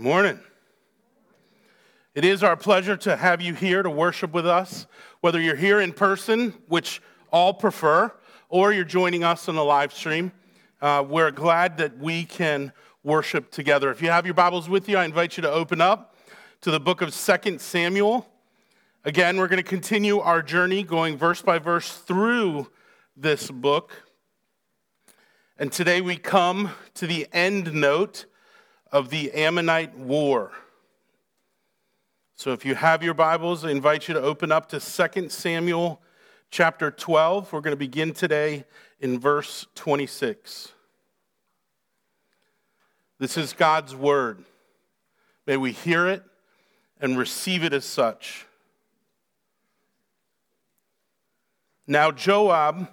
Morning. It is our pleasure to have you here to worship with us, whether you're here in person, which all prefer, or you're joining us on the live stream. Uh, we're glad that we can worship together. If you have your Bibles with you, I invite you to open up to the book of 2 Samuel. Again, we're going to continue our journey going verse by verse through this book. And today we come to the end note of the Ammonite War. So if you have your Bibles, I invite you to open up to 2 Samuel chapter 12. We're going to begin today in verse 26. This is God's word. May we hear it and receive it as such. Now Joab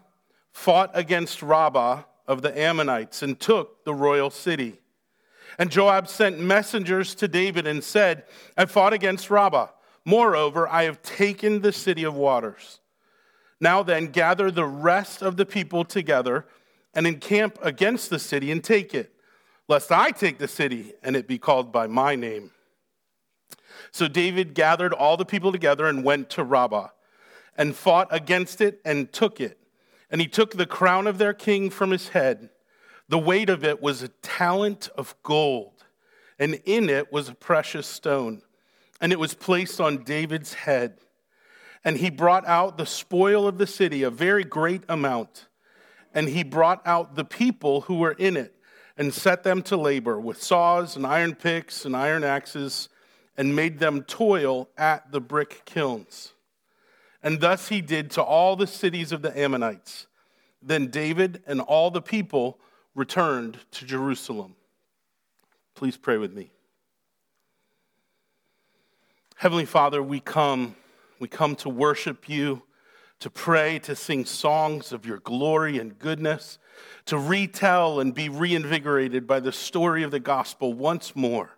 fought against Rabbah of the Ammonites and took the royal city. And Joab sent messengers to David and said, I fought against Rabbah. Moreover, I have taken the city of waters. Now then, gather the rest of the people together and encamp against the city and take it, lest I take the city and it be called by my name. So David gathered all the people together and went to Rabbah and fought against it and took it. And he took the crown of their king from his head the weight of it was a talent of gold, and in it was a precious stone, and it was placed on David's head. And he brought out the spoil of the city, a very great amount. And he brought out the people who were in it and set them to labor with saws and iron picks and iron axes and made them toil at the brick kilns. And thus he did to all the cities of the Ammonites. Then David and all the people returned to Jerusalem. Please pray with me. Heavenly Father, we come, we come to worship you, to pray, to sing songs of your glory and goodness, to retell and be reinvigorated by the story of the gospel once more.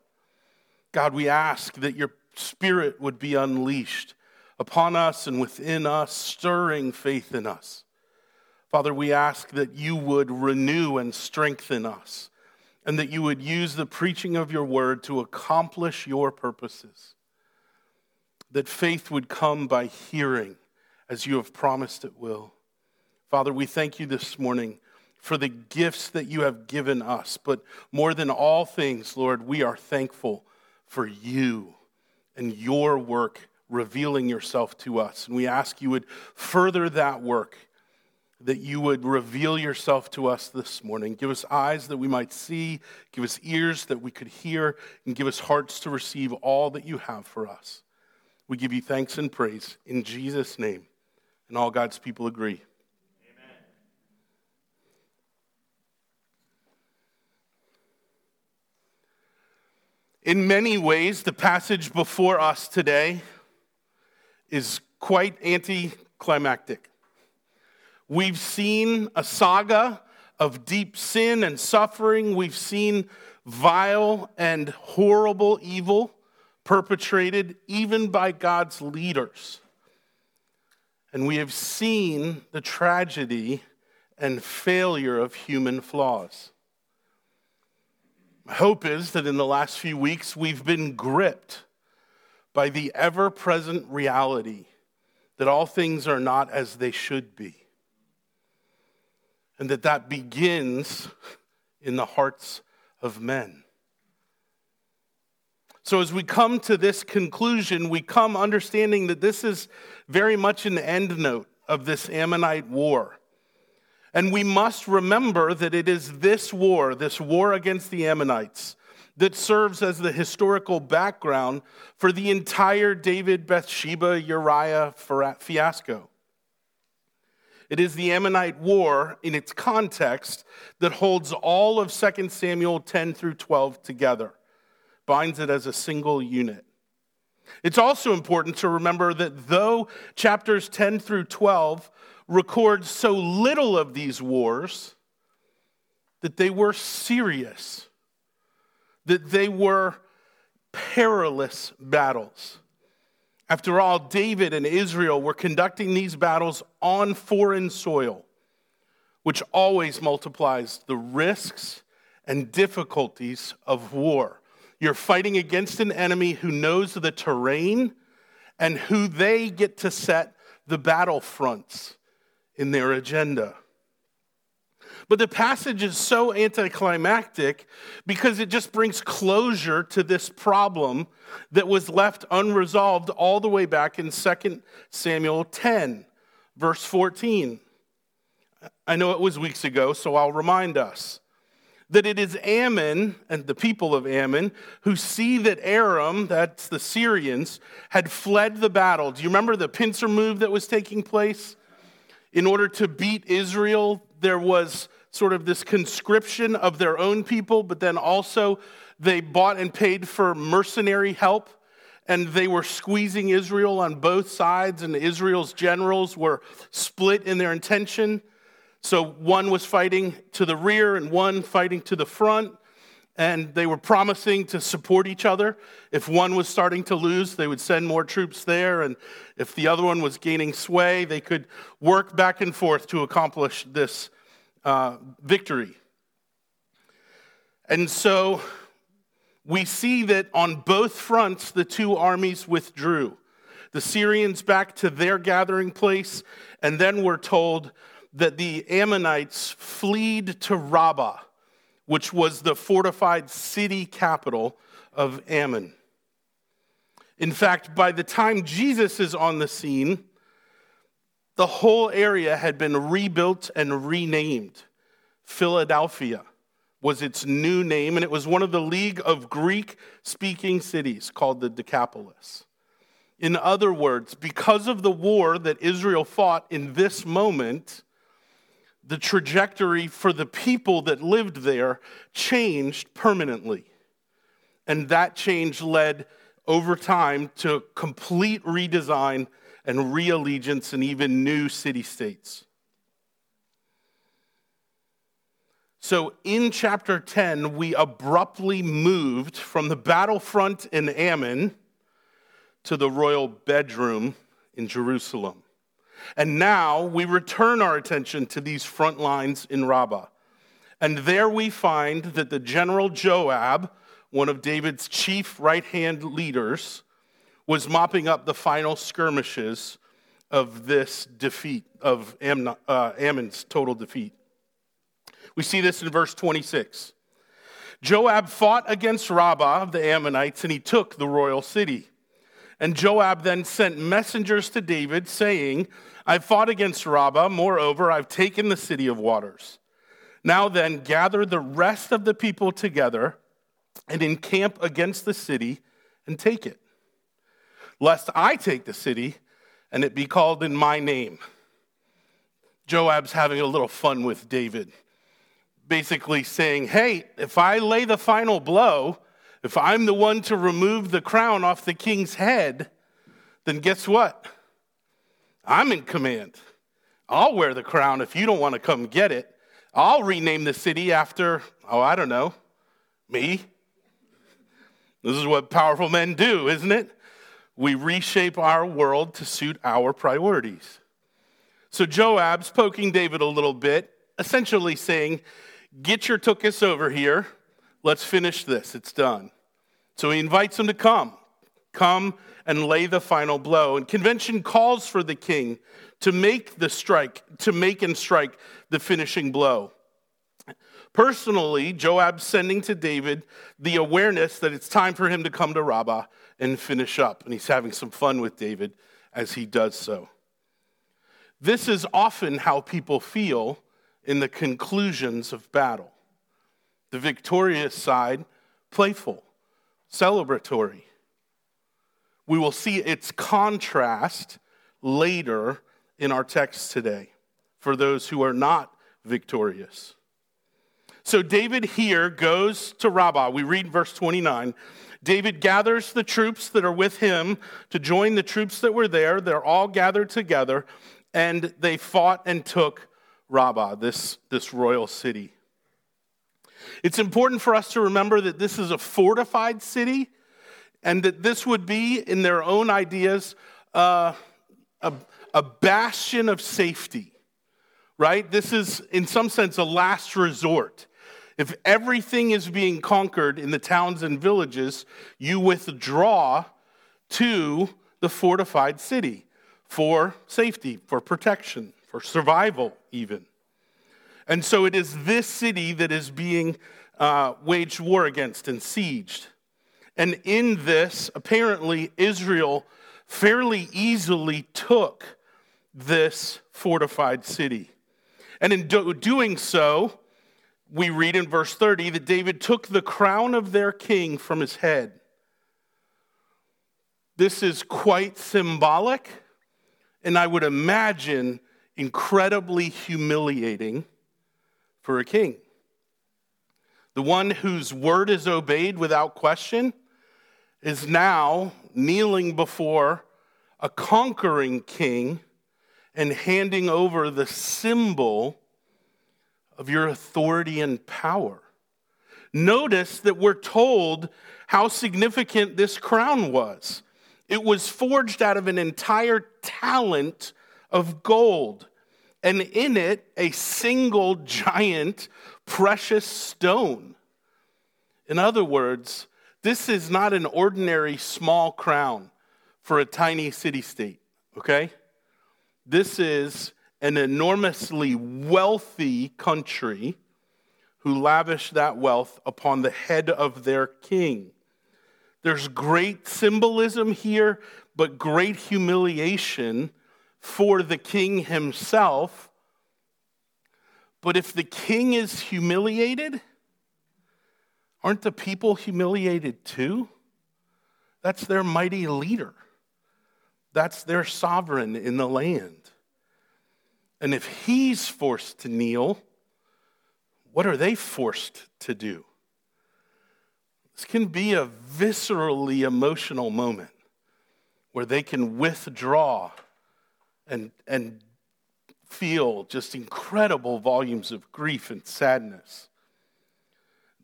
God, we ask that your spirit would be unleashed upon us and within us, stirring faith in us. Father, we ask that you would renew and strengthen us, and that you would use the preaching of your word to accomplish your purposes. That faith would come by hearing, as you have promised it will. Father, we thank you this morning for the gifts that you have given us, but more than all things, Lord, we are thankful for you and your work revealing yourself to us. And we ask you would further that work that you would reveal yourself to us this morning. Give us eyes that we might see, give us ears that we could hear, and give us hearts to receive all that you have for us. We give you thanks and praise in Jesus' name. And all God's people agree. Amen. In many ways, the passage before us today is quite anticlimactic. We've seen a saga of deep sin and suffering. We've seen vile and horrible evil perpetrated even by God's leaders. And we have seen the tragedy and failure of human flaws. My hope is that in the last few weeks we've been gripped by the ever present reality that all things are not as they should be and that that begins in the hearts of men. So, as we come to this conclusion, we come understanding that this is very much an end note of this Ammonite war. And we must remember that it is this war, this war against the Ammonites, that serves as the historical background for the entire David Bathsheba Uriah fiasco. It is the Ammonite War in its context that holds all of 2 Samuel 10 through 12 together, binds it as a single unit. It's also important to remember that though chapters 10 through 12 record so little of these wars, that they were serious, that they were perilous battles. After all, David and Israel were conducting these battles on foreign soil, which always multiplies the risks and difficulties of war. You're fighting against an enemy who knows the terrain and who they get to set the battle fronts in their agenda. But the passage is so anticlimactic because it just brings closure to this problem that was left unresolved all the way back in 2 Samuel 10, verse 14. I know it was weeks ago, so I'll remind us that it is Ammon and the people of Ammon who see that Aram, that's the Syrians, had fled the battle. Do you remember the pincer move that was taking place? In order to beat Israel, there was sort of this conscription of their own people, but then also they bought and paid for mercenary help. And they were squeezing Israel on both sides, and Israel's generals were split in their intention. So one was fighting to the rear and one fighting to the front. And they were promising to support each other. If one was starting to lose, they would send more troops there. And if the other one was gaining sway, they could work back and forth to accomplish this uh, victory. And so we see that on both fronts, the two armies withdrew. The Syrians back to their gathering place, and then we're told that the Ammonites fled to Rabbah, which was the fortified city capital of Ammon. In fact, by the time Jesus is on the scene, the whole area had been rebuilt and renamed. Philadelphia was its new name, and it was one of the league of Greek speaking cities called the Decapolis. In other words, because of the war that Israel fought in this moment, the trajectory for the people that lived there changed permanently. And that change led over time to complete redesign and re allegiance and even new city states. So in chapter 10, we abruptly moved from the battlefront in Ammon to the royal bedroom in Jerusalem. And now we return our attention to these front lines in Rabbah. And there we find that the general Joab, one of David's chief right hand leaders, was mopping up the final skirmishes of this defeat, of uh, Ammon's total defeat. We see this in verse 26. Joab fought against Rabbah of the Ammonites, and he took the royal city. And Joab then sent messengers to David, saying, I fought against Rabbah, moreover, I've taken the city of waters. Now then, gather the rest of the people together and encamp against the city and take it lest I take the city and it be called in my name. Joab's having a little fun with David, basically saying, Hey, if I lay the final blow, if I'm the one to remove the crown off the king's head, then guess what? I'm in command. I'll wear the crown if you don't want to come get it. I'll rename the city after, oh, I don't know, me. This is what powerful men do, isn't it? We reshape our world to suit our priorities. So Joab's poking David a little bit, essentially saying, Get your tuchus over here. Let's finish this. It's done. So he invites him to come. Come and lay the final blow. And convention calls for the king to make the strike, to make and strike the finishing blow. Personally, Joab's sending to David the awareness that it's time for him to come to Rabbah and finish up. And he's having some fun with David as he does so. This is often how people feel in the conclusions of battle. The victorious side, playful, celebratory. We will see its contrast later in our text today for those who are not victorious. So David here goes to Rabbah. We read verse 29. David gathers the troops that are with him to join the troops that were there. They're all gathered together, and they fought and took Rabbah, this, this royal city. It's important for us to remember that this is a fortified city, and that this would be, in their own ideas, uh, a, a bastion of safety, right? This is, in some sense, a last resort. If everything is being conquered in the towns and villages, you withdraw to the fortified city for safety, for protection, for survival, even. And so it is this city that is being uh, waged war against and sieged. And in this, apparently, Israel fairly easily took this fortified city. And in do- doing so, we read in verse 30 that David took the crown of their king from his head. This is quite symbolic, and I would imagine incredibly humiliating for a king. The one whose word is obeyed without question is now kneeling before a conquering king and handing over the symbol of your authority and power. Notice that we're told how significant this crown was. It was forged out of an entire talent of gold, and in it, a single giant precious stone. In other words, this is not an ordinary small crown for a tiny city state, okay? This is an enormously wealthy country who lavish that wealth upon the head of their king. There's great symbolism here, but great humiliation for the king himself. But if the king is humiliated, aren't the people humiliated too? That's their mighty leader. That's their sovereign in the land. And if he's forced to kneel, what are they forced to do? This can be a viscerally emotional moment where they can withdraw and, and feel just incredible volumes of grief and sadness.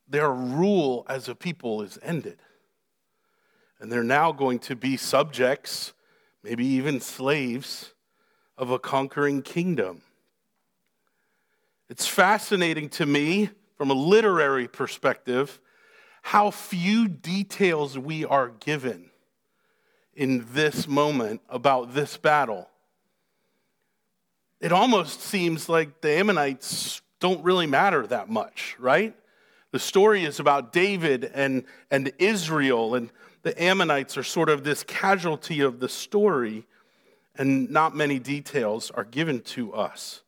Their rule as a people is ended. And they're now going to be subjects, maybe even slaves of a conquering kingdom. It's fascinating to me from a literary perspective how few details we are given in this moment about this battle. It almost seems like the Ammonites don't really matter that much, right? The story is about David and, and Israel, and the Ammonites are sort of this casualty of the story and not many details are given to us.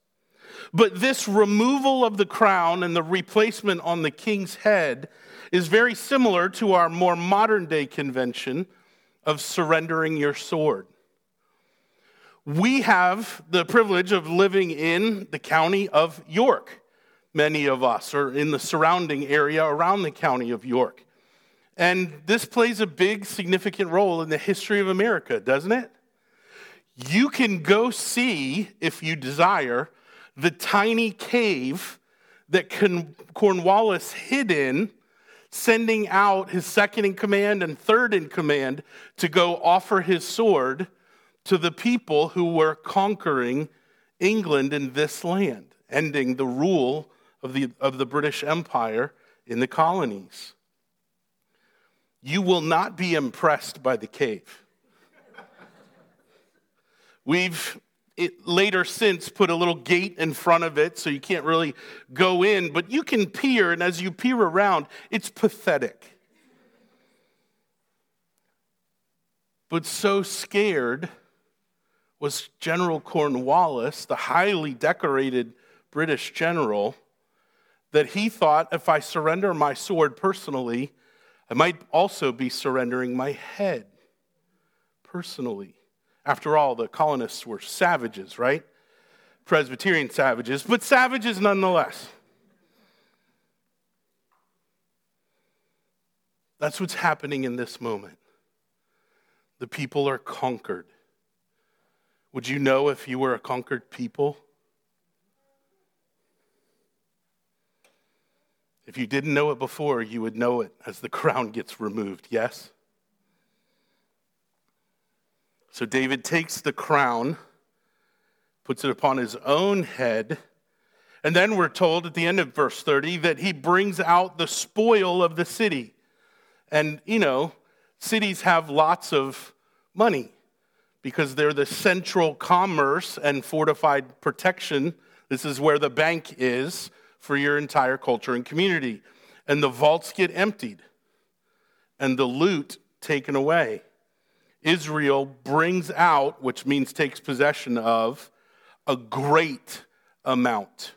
But this removal of the crown and the replacement on the king's head is very similar to our more modern day convention of surrendering your sword. We have the privilege of living in the county of York. Many of us are in the surrounding area around the county of York. And this plays a big, significant role in the history of America, doesn't it? You can go see, if you desire, the tiny cave that Cornwallis hid in, sending out his second in command and third in command to go offer his sword to the people who were conquering England in this land, ending the rule of the, of the British Empire in the colonies. You will not be impressed by the cave. We've later since put a little gate in front of it so you can't really go in, but you can peer, and as you peer around, it's pathetic. But so scared was General Cornwallis, the highly decorated British general, that he thought if I surrender my sword personally, I might also be surrendering my head personally. After all, the colonists were savages, right? Presbyterian savages, but savages nonetheless. That's what's happening in this moment. The people are conquered. Would you know if you were a conquered people? If you didn't know it before, you would know it as the crown gets removed, yes? So David takes the crown, puts it upon his own head, And then we're told at the end of verse 30 that he brings out the spoil of the city. And, you know, cities have lots of money because they're the central commerce and fortified protection. This is where the bank is for your entire culture and community. And the vaults get emptied and the loot taken away. Israel brings out, which means takes possession of, a great amount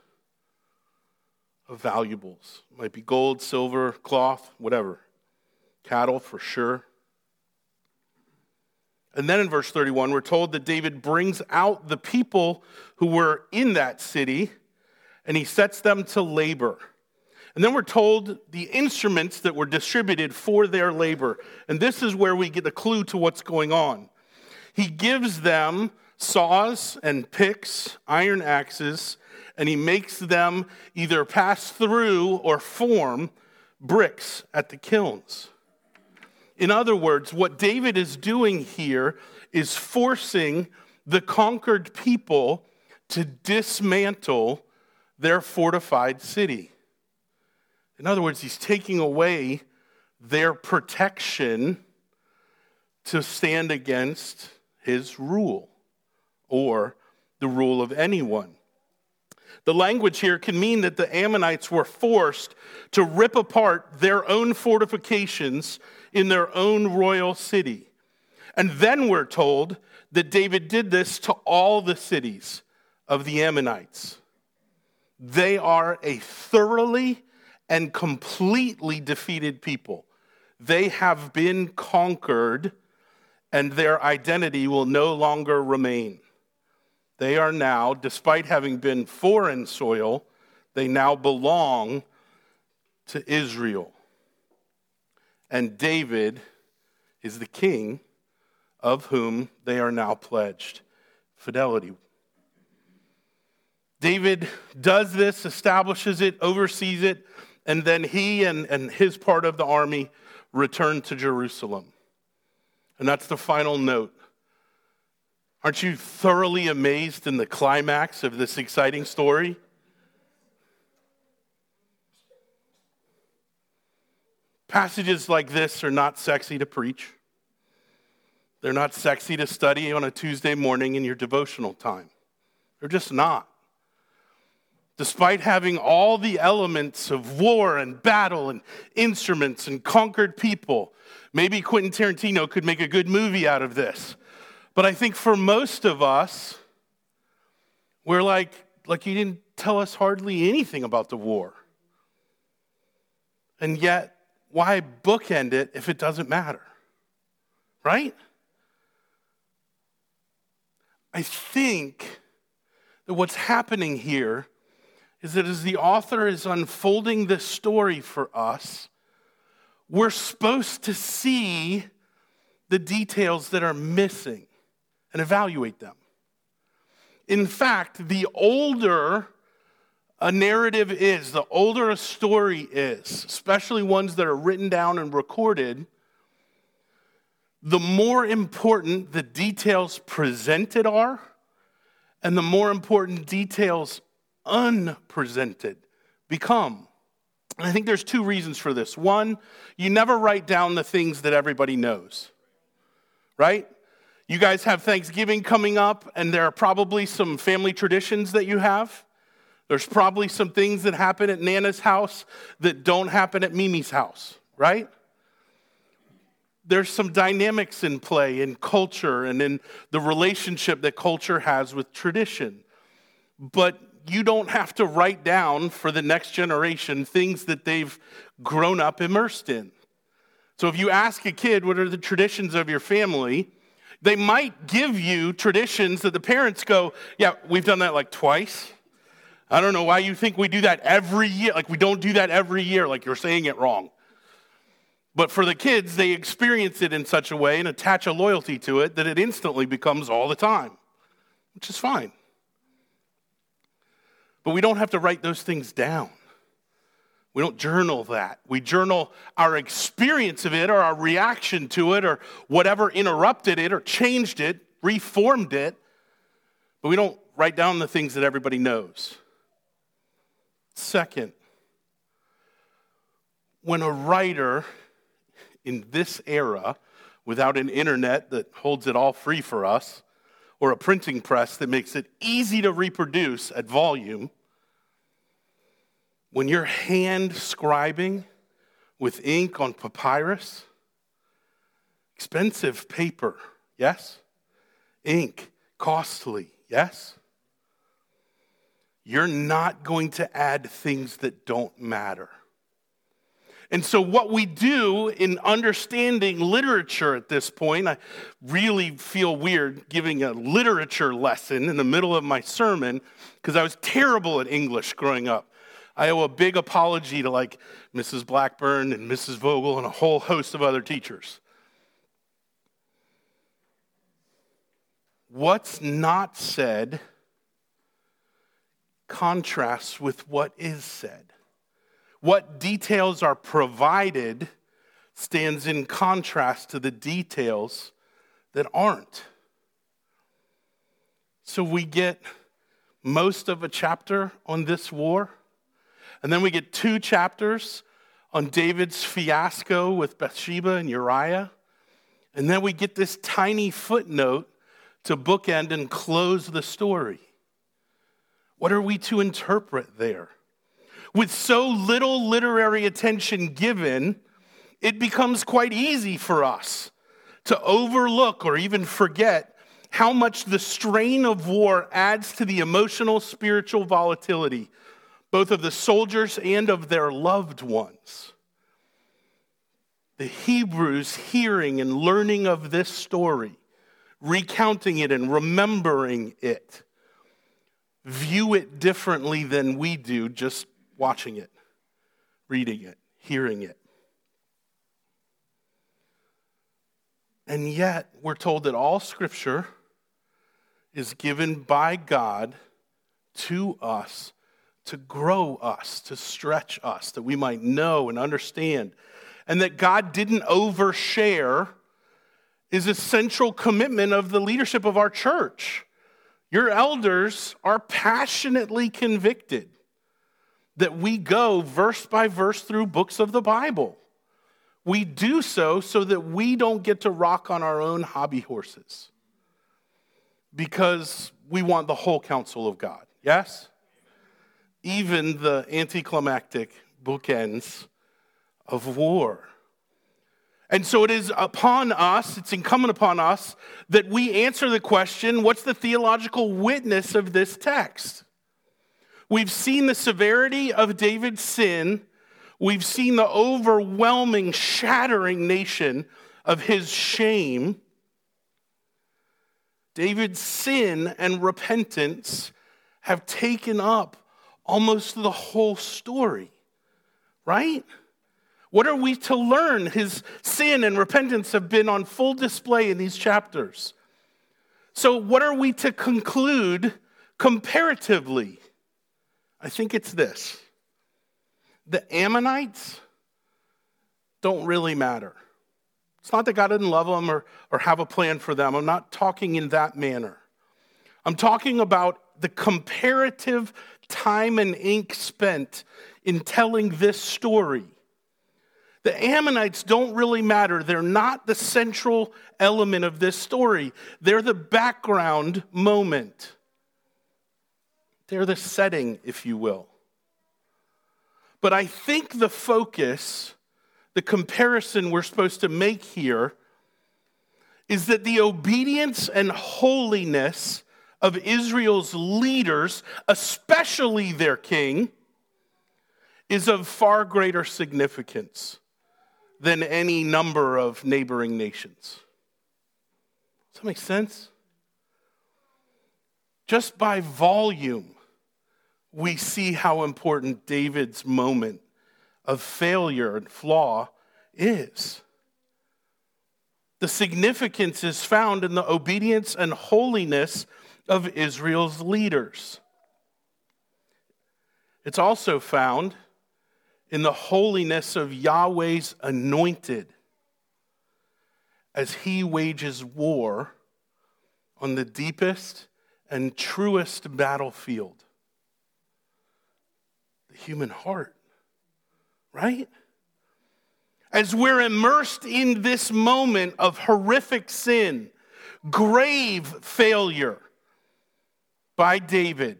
of valuables. It might be gold, silver, cloth, whatever. Cattle for sure. And then in verse 31, we're told that David brings out the people who were in that city and he sets them to labor. And then we're told the instruments that were distributed for their labor. And this is where we get a clue to what's going on. He gives them saws and picks, iron axes, and he makes them either pass through or form bricks at the kilns. In other words, what David is doing here is forcing the conquered people to dismantle their fortified city. In other words, he's taking away their protection to stand against his rule or the rule of anyone. The language here can mean that the Ammonites were forced to rip apart their own fortifications in their own royal city. And then we're told that David did this to all the cities of the Ammonites. They are a thoroughly and completely defeated people. They have been conquered, and their identity will no longer remain. They are now, despite having been foreign soil, they now belong to Israel. And David is the king of whom they are now pledged fidelity. David does this, establishes it, oversees it, and then he and, and his part of the army returned to Jerusalem. And that's the final note. Aren't you thoroughly amazed in the climax of this exciting story? Passages like this are not sexy to preach. They're not sexy to study on a Tuesday morning in your devotional time. They're just not despite having all the elements of war and battle and instruments and conquered people. Maybe Quentin Tarantino could make a good movie out of this. But I think for most of us, we're like, like you didn't tell us hardly anything about the war. And yet, why bookend it if it doesn't matter? Right? I think that what's happening here is that as the author is unfolding this story for us, we're supposed to see the details that are missing and evaluate them. In fact, the older a narrative is, the older a story is, especially ones that are written down and recorded, the more important the details presented are, and the more important details unpresented become. And I think there's two reasons for this. One, you never write down the things that everybody knows, right? You guys have Thanksgiving coming up, and there are probably some family traditions that you have. There's probably some things that happen at Nana's house that don't happen at Mimi's house, right? There's some dynamics in play in culture and in the relationship that culture has with tradition. But you don't have to write down for the next generation things that they've grown up immersed in. So if you ask a kid, what are the traditions of your family? They might give you traditions that the parents go, yeah, we've done that like twice. I don't know why you think we do that every year. Like we don't do that every year, like you're saying it wrong. But for the kids, they experience it in such a way and attach a loyalty to it that it instantly becomes all the time, which is fine. But we don't have to write those things down. We don't journal that. We journal our experience of it or our reaction to it or whatever interrupted it or changed it, reformed it. But we don't write down the things that everybody knows. Second, when a writer in this era, without an internet that holds it all free for us, or a printing press that makes it easy to reproduce at volume, when you're hand scribing with ink on papyrus, expensive paper, yes? Ink, costly, yes? You're not going to add things that don't matter. And so, what we do in understanding literature at this point, I really feel weird giving a literature lesson in the middle of my sermon because I was terrible at English growing up. I owe a big apology to like Mrs. Blackburn and Mrs. Vogel and a whole host of other teachers. What's not said contrasts with what is said. What details are provided stands in contrast to the details that aren't. So we get most of a chapter on this war, and then we get two chapters on David's fiasco with Bathsheba and Uriah, and then we get this tiny footnote to bookend and close the story. What are we to interpret there? with so little literary attention given, it becomes quite easy for us to overlook or even forget how much the strain of war adds to the emotional, spiritual volatility, both of the soldiers and of their loved ones. The Hebrews hearing and learning of this story, recounting it and remembering it, view it differently than we do just watching it, reading it, hearing it. And yet, we're told that all scripture is given by God to us to grow us, to stretch us, that we might know and understand. And that God didn't overshare is a central commitment of the leadership of our church. Your elders are passionately convicted that we go verse by verse through books of the Bible. We do so so that we don't get to rock on our own hobby horses because we want the whole counsel of God. Yes? Even the anticlimactic bookends of war. And so it is upon us, it's incumbent upon us, that we answer the question what's the theological witness of this text? We've seen the severity of David's sin. We've seen the overwhelming, shattering nation of his shame. David's sin and repentance have taken up almost the whole story, right? What are we to learn? His sin and repentance have been on full display in these chapters. So, what are we to conclude comparatively? I think it's this the Ammonites don't really matter. It's not that God didn't love them or, or have a plan for them. I'm not talking in that manner. I'm talking about the comparative time and ink spent in telling this story. The Ammonites don't really matter. They're not the central element of this story, they're the background moment. They're the setting, if you will. But I think the focus, the comparison we're supposed to make here, is that the obedience and holiness of Israel's leaders, especially their king, is of far greater significance than any number of neighboring nations. Does that make sense? Just by volume, we see how important David's moment of failure and flaw is. The significance is found in the obedience and holiness of Israel's leaders. It's also found in the holiness of Yahweh's anointed as he wages war on the deepest and truest battlefield the human heart, right? As we're immersed in this moment of horrific sin, grave failure by David,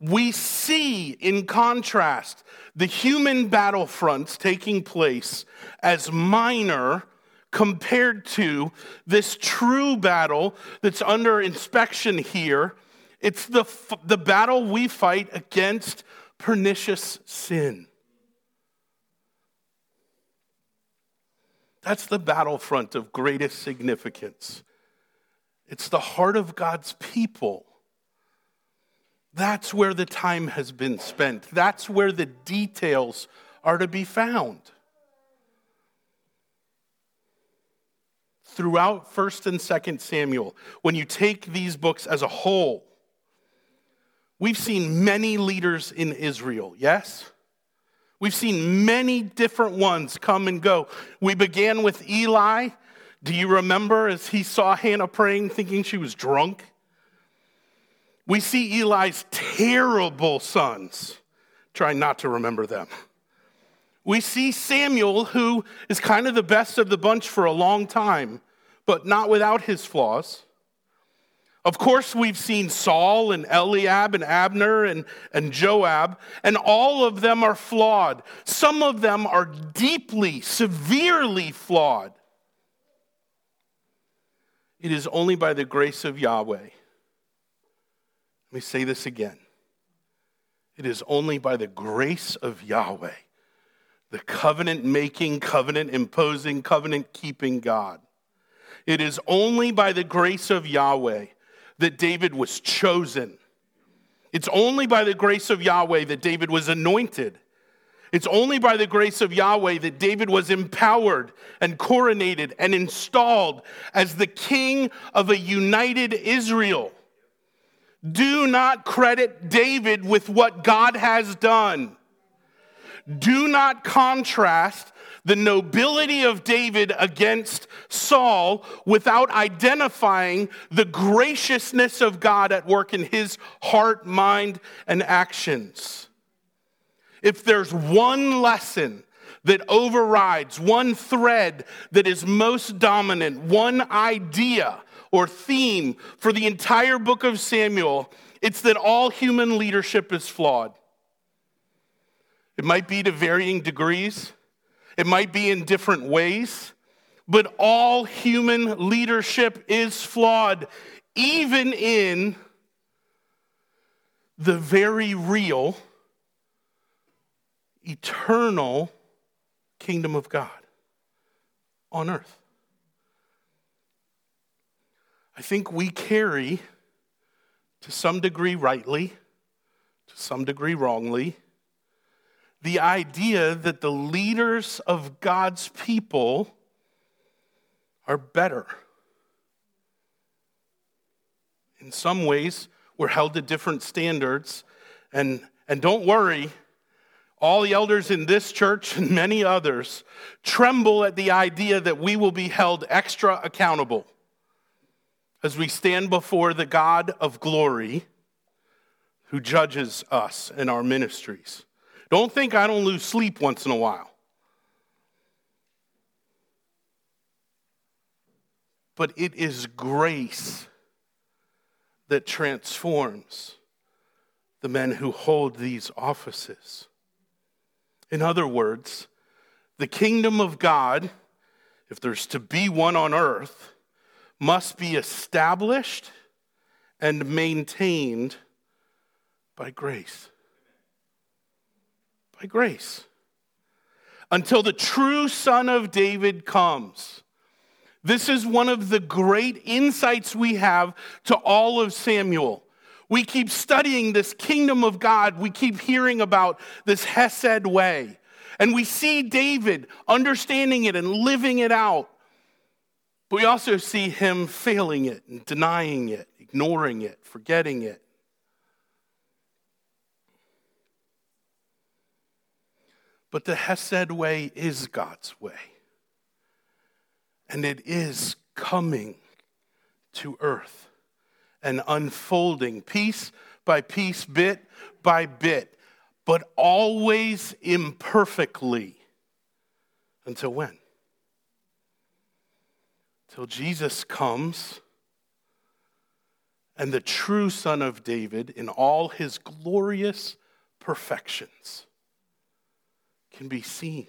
we see in contrast the human battlefronts taking place as minor compared to this true battle that's under inspection here. It's the, the battle we fight against pernicious sin. That's the battlefront of greatest significance. It's the heart of God's people. That's where the time has been spent. That's where the details are to be found. Throughout 1st and 2nd Samuel, when you take these books as a whole, we've seen many leaders in Israel, yes? We've seen many different ones come and go. We began with Eli. Do you remember as he saw Hannah praying, thinking she was drunk? We see Eli's terrible sons. Try not to remember them. We see Samuel, who is kind of the best of the bunch for a long time, but not without his flaws. Of course, we've seen Saul and Eliab and Abner and, and Joab, and all of them are flawed. Some of them are deeply, severely flawed. It is only by the grace of Yahweh. Let me say this again. It is only by the grace of Yahweh, the covenant making, covenant imposing, covenant keeping God. It is only by the grace of Yahweh that David was chosen. It's only by the grace of Yahweh that David was anointed. It's only by the grace of Yahweh that David was empowered and coronated and installed as the king of a united Israel. Do not credit David with what God has done. Do not contrast the nobility of David against Saul without identifying the graciousness of God at work in his heart, mind, and actions. If there's one lesson that overrides, one thread that is most dominant, one idea or theme for the entire book of Samuel, it's that all human leadership is flawed. It might be to varying degrees. It might be in different ways, but all human leadership is flawed, even in the very real, eternal kingdom of God on earth. I think we carry, to some degree rightly, to some degree wrongly, the idea that the leaders of God's people are better. In some ways, we're held to different standards. And, and don't worry, all the elders in this church and many others tremble at the idea that we will be held extra accountable as we stand before the God of glory who judges us in our ministries. Don't think I don't lose sleep once in a while. But it is grace that transforms the men who hold these offices. In other words, the kingdom of God, if there's to be one on earth, must be established and maintained by grace by grace. Until the true Son of David comes. This is one of the great insights we have to all of Samuel. We keep studying this kingdom of God. We keep hearing about this Hesed way. And we see David understanding it and living it out. But we also see him failing it and denying it, ignoring it, forgetting it. But the Hesed way is God's way. And it is coming to earth and unfolding piece by piece, bit by bit, but always imperfectly. Until when? Till Jesus comes and the true Son of David, in all his glorious perfections, can be seen.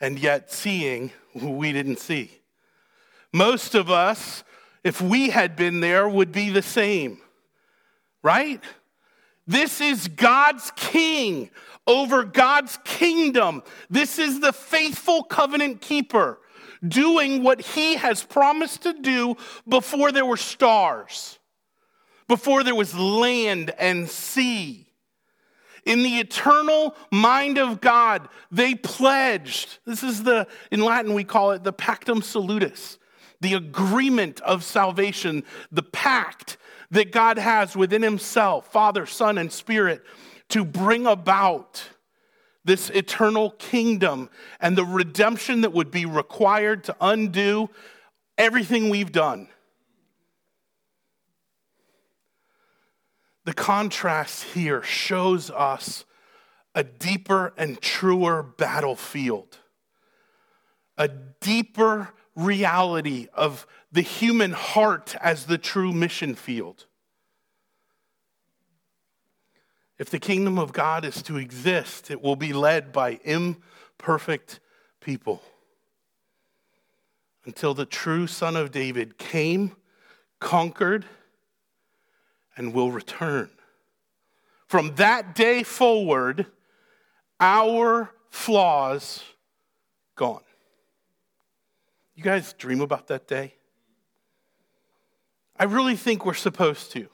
And yet, seeing, we didn't see. Most of us, if we had been there, would be the same, right? This is God's king over God's kingdom. This is the faithful covenant keeper doing what he has promised to do before there were stars, before there was land and sea. In the eternal mind of God, they pledged. This is the, in Latin, we call it the pactum salutis, the agreement of salvation, the pact that God has within Himself, Father, Son, and Spirit, to bring about this eternal kingdom and the redemption that would be required to undo everything we've done. The contrast here shows us a deeper and truer battlefield, a deeper reality of the human heart as the true mission field. If the kingdom of God is to exist, it will be led by imperfect people until the true Son of David came, conquered, and will return. From that day forward, our flaws gone. You guys dream about that day? I really think we're supposed to.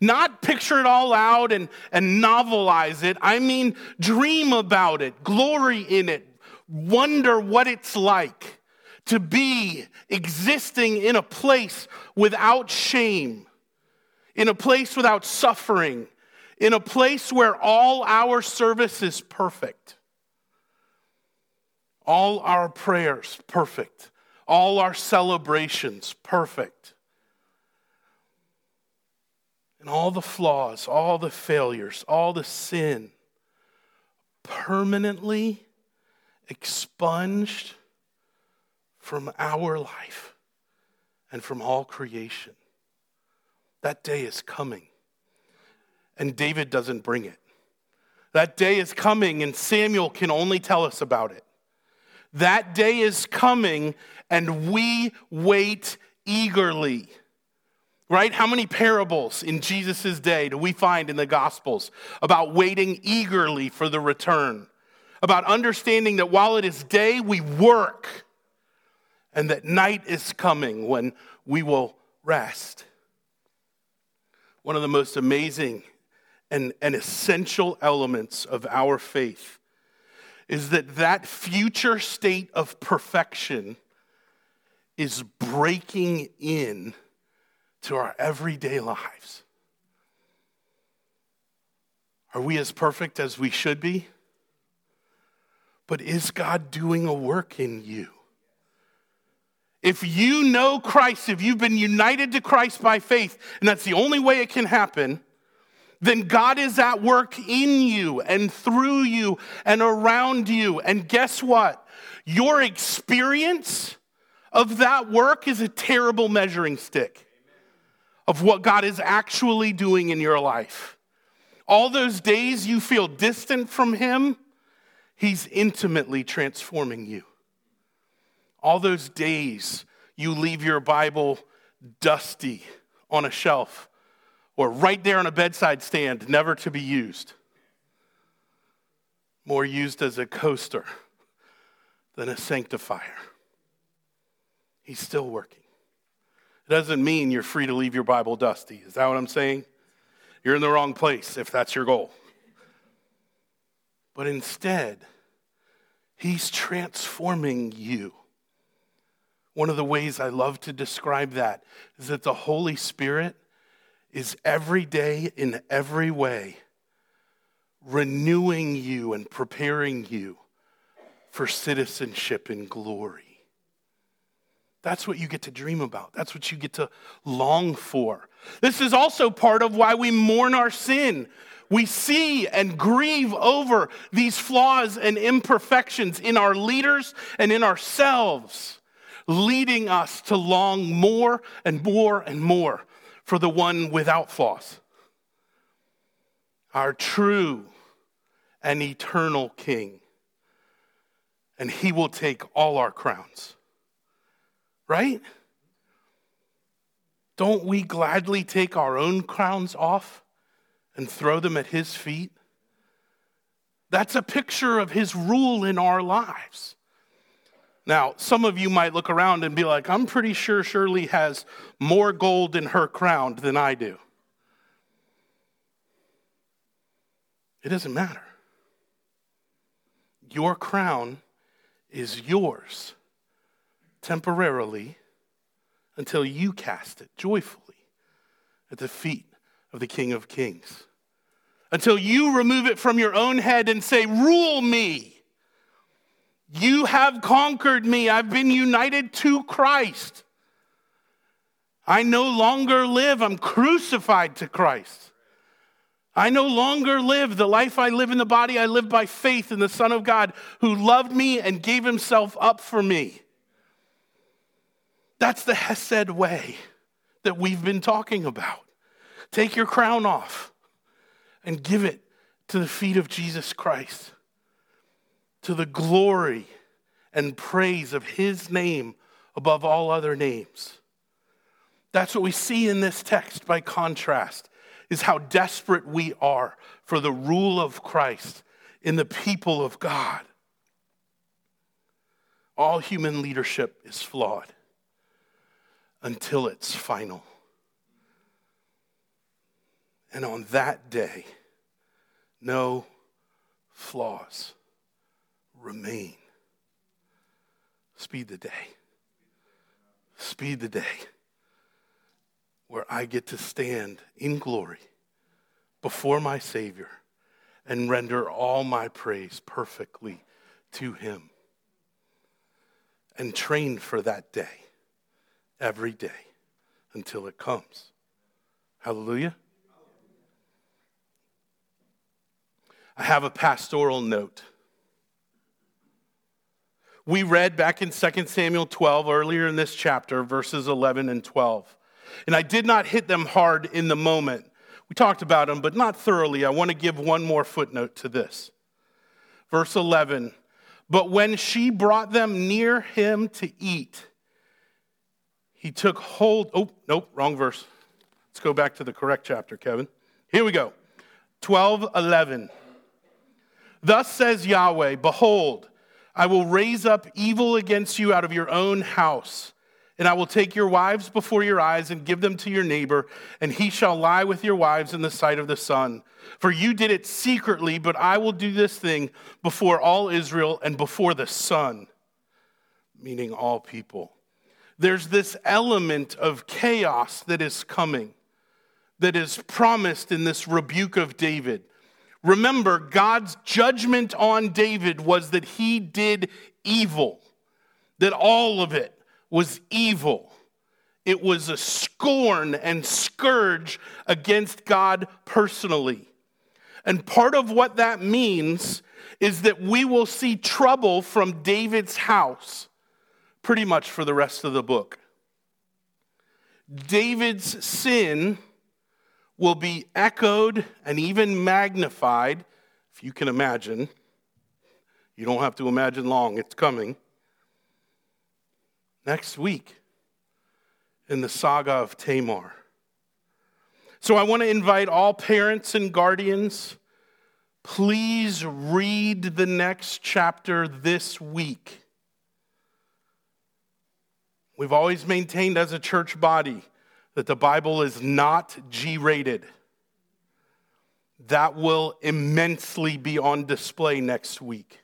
Not picture it all out and, and novelize it. I mean, dream about it, glory in it, wonder what it's like to be existing in a place without shame, in a place without suffering, in a place where all our service is perfect, all our prayers perfect, all our celebrations perfect and all the flaws, all the failures, all the sin permanently expunged from our life and from all creation. That day is coming. And David doesn't bring it. That day is coming, and Samuel can only tell us about it. That day is coming, and we wait eagerly right? How many parables in Jesus' day do we find in the Gospels about waiting eagerly for the return? About understanding that while it is day, we work, and that night is coming when we will rest. One of the most amazing and, and essential elements of our faith is that that future state of perfection is breaking in to our everyday lives. Are we as perfect as we should be? But is God doing a work in you? If you know Christ, if you've been united to Christ by faith, and that's the only way it can happen, then God is at work in you and through you and around you. And guess what? Your experience of that work is a terrible measuring stick of what God is actually doing in your life. All those days you feel distant from Him, He's intimately transforming you. All those days you leave your Bible dusty on a shelf or right there on a bedside stand, never to be used, more used as a coaster than a sanctifier. He's still working. It doesn't mean you're free to leave your Bible dusty. Is that what I'm saying? You're in the wrong place if that's your goal. But instead, He's transforming you. One of the ways I love to describe that is that the Holy Spirit is every day in every way renewing you and preparing you for citizenship in glory. That's what you get to dream about. That's what you get to long for. This is also part of why we mourn our sin. we see and grieve over these flaws and imperfections in our leaders and in ourselves, leading us to long more and more and more for the one without flaws, our true and eternal King. And he will take all our crowns. Right? Don't we gladly take our own crowns off and throw them at his feet? That's a picture of his rule in our lives. Now, some of you might look around and be like, I'm pretty sure Shirley has more gold in her crown than I do. It doesn't matter. Your crown is yours temporarily until you cast it joyfully at the feet of the King of Kings. Until you remove it from your own head and say, Rule me. You have conquered me. I've been united to Christ. I no longer live, I'm crucified to Christ. I no longer live. The life I live in the body, I live by faith in the Son of God who loved me and gave himself up for me. That's the Hesed way that we've been talking about. Take your crown off and give it to the feet of Jesus Christ to the glory and praise of his name above all other names. That's what we see in this text by contrast is how desperate we are for the rule of Christ in the people of God. All human leadership is flawed until it's final. And on that day, no flaws remain. Speed the day. Speed the day where I get to stand in glory before my Savior and render all my praise perfectly to Him. And train for that day every day until it comes. Hallelujah. I have a pastoral note. We read back in 2 Samuel 12, earlier in this chapter, verses 11 and 12. And I did not hit them hard in the moment. We talked about them, but not thoroughly. I want to give one more footnote to this. Verse 11 But when she brought them near him to eat, he took hold. Oh, nope, wrong verse. Let's go back to the correct chapter, Kevin. Here we go 12 11. Thus says Yahweh Behold, I will raise up evil against you out of your own house. And I will take your wives before your eyes and give them to your neighbor, and he shall lie with your wives in the sight of the sun. For you did it secretly, but I will do this thing before all Israel and before the sun, meaning all people. There's this element of chaos that is coming, that is promised in this rebuke of David. Remember, God's judgment on David was that he did evil, that all of it was evil. It was a scorn and scourge against God personally. And part of what that means is that we will see trouble from David's house pretty much for the rest of the book. David's sin will be echoed and even magnified, if you can imagine. You don't have to imagine long, it's coming. Next week in the saga of Tamar. So I want to invite all parents and guardians, please read the next chapter this week. We've always maintained as a church body that the Bible is not G rated. That will immensely be on display next week.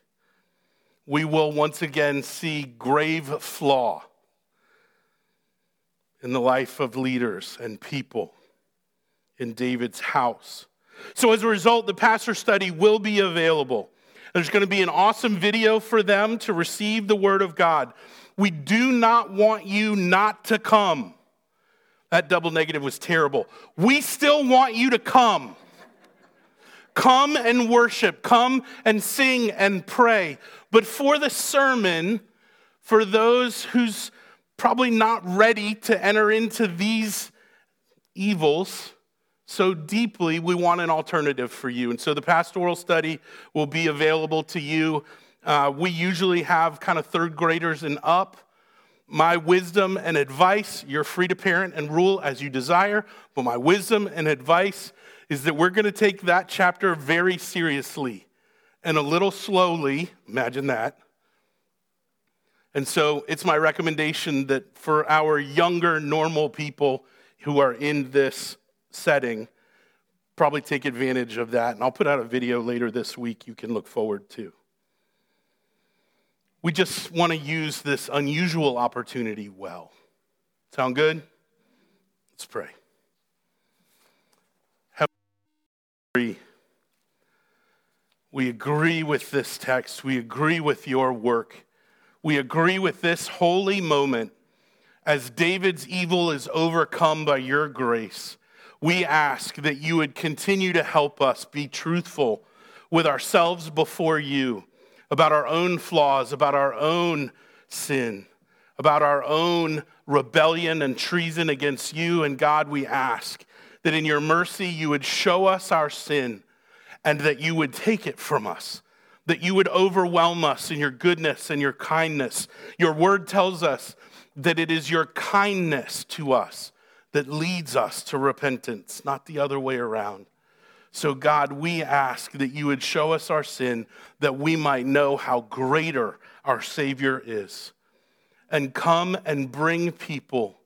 We will once again see grave flaw in the life of leaders and people in David's house. So, as a result, the pastor study will be available. There's going to be an awesome video for them to receive the Word of God. We do not want you not to come. That double negative was terrible. We still want you to come. Come and worship, come and sing and pray. But for the sermon, for those who's probably not ready to enter into these evils so deeply, we want an alternative for you. And so the pastoral study will be available to you. Uh, we usually have kind of third graders and up. My wisdom and advice, you're free to parent and rule as you desire, but my wisdom and advice is that we're going to take that chapter very seriously and a little slowly. Imagine that. And so it's my recommendation that for our younger, normal people who are in this setting, probably take advantage of that. And I'll put out a video later this week you can look forward to. We just want to use this unusual opportunity well. Sound good? Let's pray. We agree with this text. We agree with your work. We agree with this holy moment as David's evil is overcome by your grace. We ask that you would continue to help us be truthful with ourselves before you about our own flaws, about our own sin, about our own rebellion and treason against you. And God, we ask that in your mercy you would show us our sin and that you would take it from us, that you would overwhelm us in your goodness and your kindness. Your word tells us that it is your kindness to us that leads us to repentance, not the other way around. So, God, we ask that you would show us our sin that we might know how greater our Savior is. And come and bring people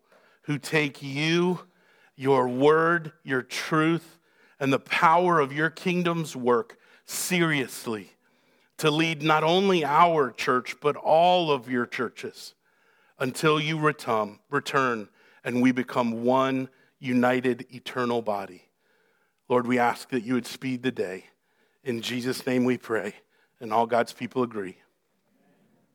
who take you, your word, your truth, and the power of your kingdom's work seriously to lead not only our church, but all of your churches until you return, and we become one united eternal body. Lord, we ask that you would speed the day. In Jesus' name we pray. And all God's people agree.